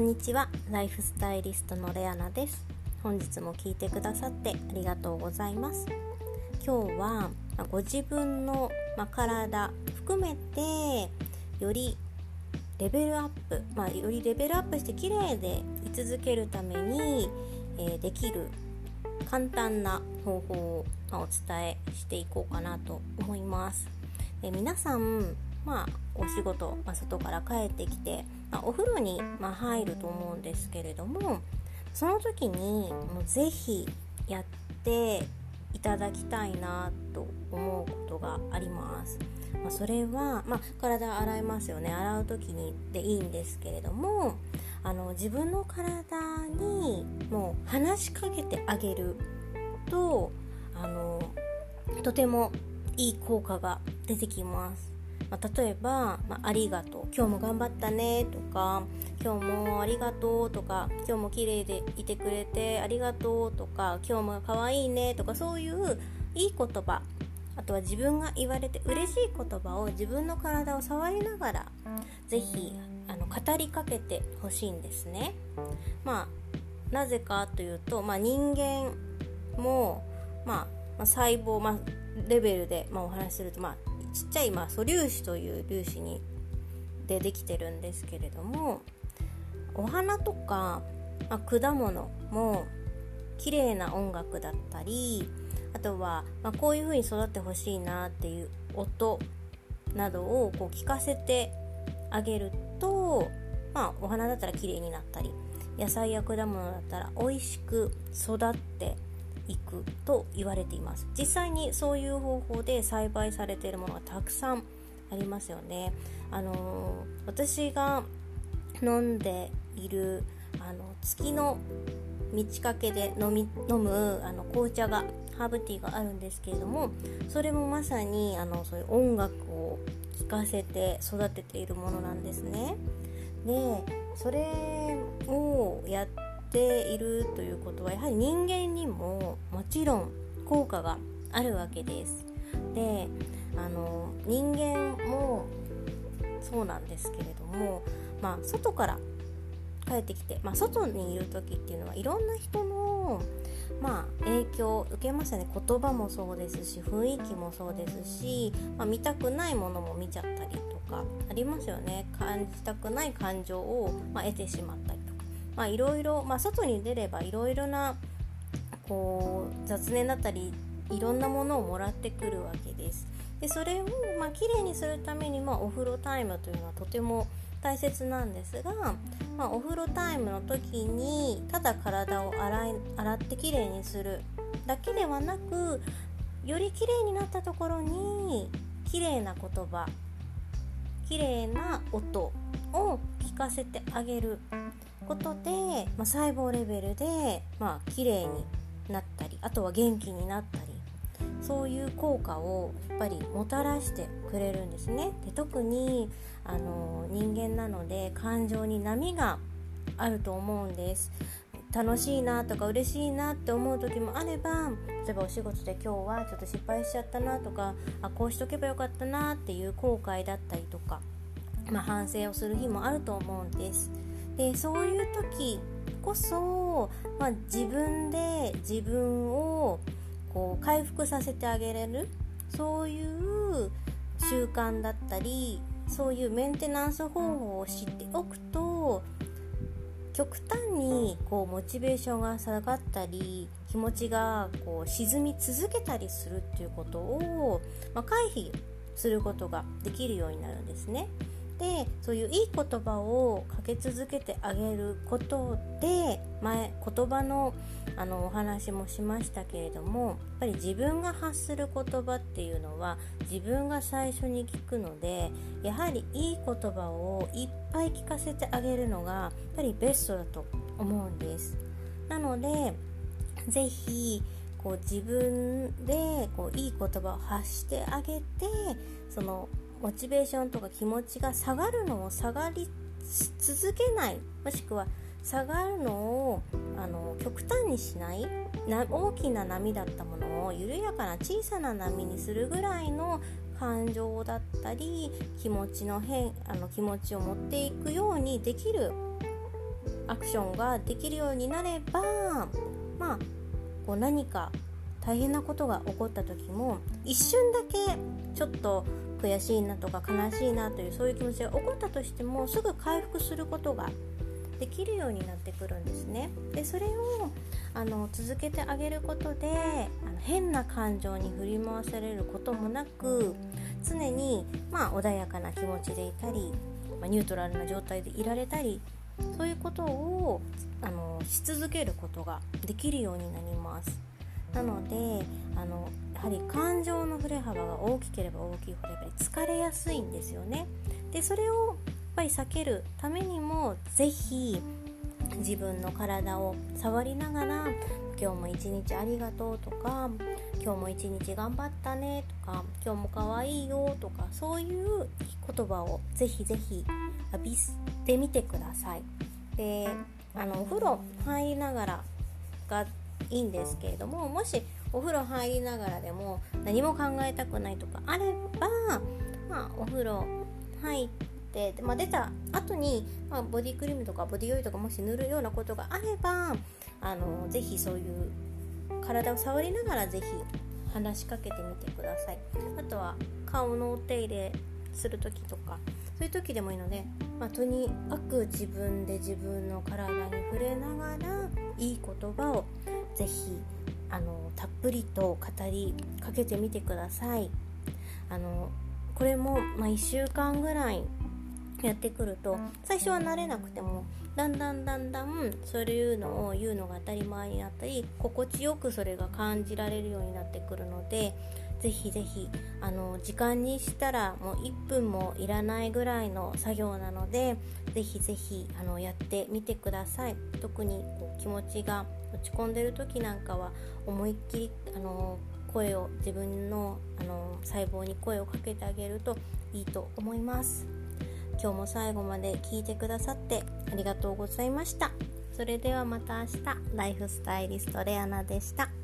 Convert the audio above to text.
んにちは。ライフスタイリストのレアナです。本日も聞いてくださってありがとうございます。今日はご自分の体含めてよりレベルアップ、まあ、よりレベルアップして綺麗で居続けるために、え、できる簡単な方法を、お伝えしていこうかなと思います。え皆さん、まあ、お仕事、まあ、外から帰ってきて、あ、お風呂に、ま、入ると思うんですけれどもその時にもうぜひやっていただきたいなと思うことがあります。まあ、それは、まあ、体洗いますよね洗う時にでいいんですけれどもあの自分の体にもう話しかけてあげるとあのとてもいい効果が出てきます。まあ、例えば、まあ、ありがとう、今日も頑張ったねとか、今日もありがとうとか、今日も綺麗でいてくれてありがとうとか、今日も可愛いねとか、そういういい言葉、あとは自分が言われて嬉しい言葉を自分の体を触りながら、ぜひあの語りかけてほしいんですね。まあ、なぜかというと、まあ、人間も、まあ、細胞、まあ、レベルで、まあ、お話しすると、まあ、ちっちゃい、ま、素粒子という粒子にでできてるんですけれどもお花とか、まあ、果物も綺麗な音楽だったりあとは、まあ、こういう風に育ってほしいなっていう音などをこう聞かせてあげると、まあ、お花だったら綺麗になったり野菜や果物だったら美味しく育っていくと言われています実際にそういう方法で栽培されているものがたくさんありますよねあのー、私が飲んでいるあの月の満ち欠けで飲み飲むあの紅茶がハーブティーがあるんですけれどもそれもまさにあのそういう音楽を聴かせて育てているものなんですね。でそれをやってているということはやはり人間にももちろん効果があるわけです。であの人間もそうなんですけれども、まあ、外から帰ってきて、まあ、外にいる時っていうのはいろんな人の、まあ、影響を受けますよね。言葉もそうですし雰囲気もそうですし、まあ、見たくないものも見ちゃったりとかありますよね。感じたくない感情を、まあ、得てしまったり、まあ、いろいろ、まあ、外に出ればいろいろなこう雑念だったりいろんなものをもらってくるわけです。でそれをまあ綺麗にするために、まあ、お風呂タイムというのはとても大切なんですが、まあ、お風呂タイムの時にただ体を洗い洗ってきれいにするだけではなくよりきれいになったところにきれいな言葉きれいな音を聞かせてあげることで、まあ、細胞レベルで、まあ綺麗になったりあとは元気になったりそういう効果をやっぱりもたらしてくれるんですね。で特にあの人間なので感情に波があると思うんです。楽しいなとか嬉しいなって思う時もあれば例えばお仕事で今日はちょっと失敗しちゃったなとかあこうしとけばよかったなっていう後悔だったりとか、まあ、反省をする日もあると思うんですでそういう時こそ、まあ、自分で自分をこう回復させてあげれるそういう習慣だったりそういうメンテナンス方法を知っておくと極端にこうモチベーションが下がったり気持ちがこう沈み続けたりするっていうことを、まあ、回避することができるようになるんですね。でそういういい言葉をかけ続けてあげることで前言葉のあのお話もしましたけれどもやっぱり自分が発する言葉っていうのは自分が最初に聞くのでやはりいい言葉をいっぱい聞かせてあげるのがやっぱりベストだと思うんです。なので是非こう自分でこういい言葉を発してあげてそのモチベーションとか気持ちが下がるのを下がり続けないもしくは下がるのをあの極端にしないな大きな波だったものを緩やかな小さな波にするぐらいの感情だったり気持ちの変あの気持ちを持っていくようにできるアクションができるようになればまあこう何か大変なことが起こった時も一瞬だけちょっと悔しいなとか悲しいなというそういう気持ちが起こったとしてもすぐ回復することができるようになってくるんですね。でそれをあの続けてあげることであの変な感情に振り回されることもなく常に、まあ、穏やかな気持ちでいたり、まあ、ニュートラルな状態でいられたりそういうことをあのし続けることができるようになります。なのであのやはり感情の振れ幅が大きければ大きいほどやっぱり疲れやすいんですよね。でそれをやっぱり避けるためにも是非自分の体を触りながら今日も一日ありがとうとか今日も一日頑張ったねとか今日も可愛いよとかそういう言葉をぜひぜひ浴びてみてくださいであのお風呂入りながらがいいんですけれどももしお風呂入りながらでも何も考えたくないとかあれば、まあ、お風呂入ってで、まあ、出た後に、まあ、ボディクリームとかボディオイルとかもし塗るようなことがあればあのぜひそういう体を触りながらぜひ話しかけてみてください。あとは顔のお手入れする時とかそういう時でもいいので、まあ、とにかく自分で自分の体に触れながらいい言葉を是非あのたっぷりと語りかけてみてください。あのこれも、まあ、1週間ぐらいやってくると最初は慣れなくてもだんだんだんだんそういうのを言うのが当たり前になったり心地よくそれが感じられるようになってくるのでぜひぜひあの時間にしたらもう1分もいらないぐらいの作業なのでぜひぜひあのやってみてください。特にこう気持ちが落ち込んでる時なんかは思いっきりあの声を自分のあの細胞に声をかけてあげるといいと思います。今日も最後まで聞いてくださってありがとうございました。それではまた明日。ライフスタイリストレアナでした。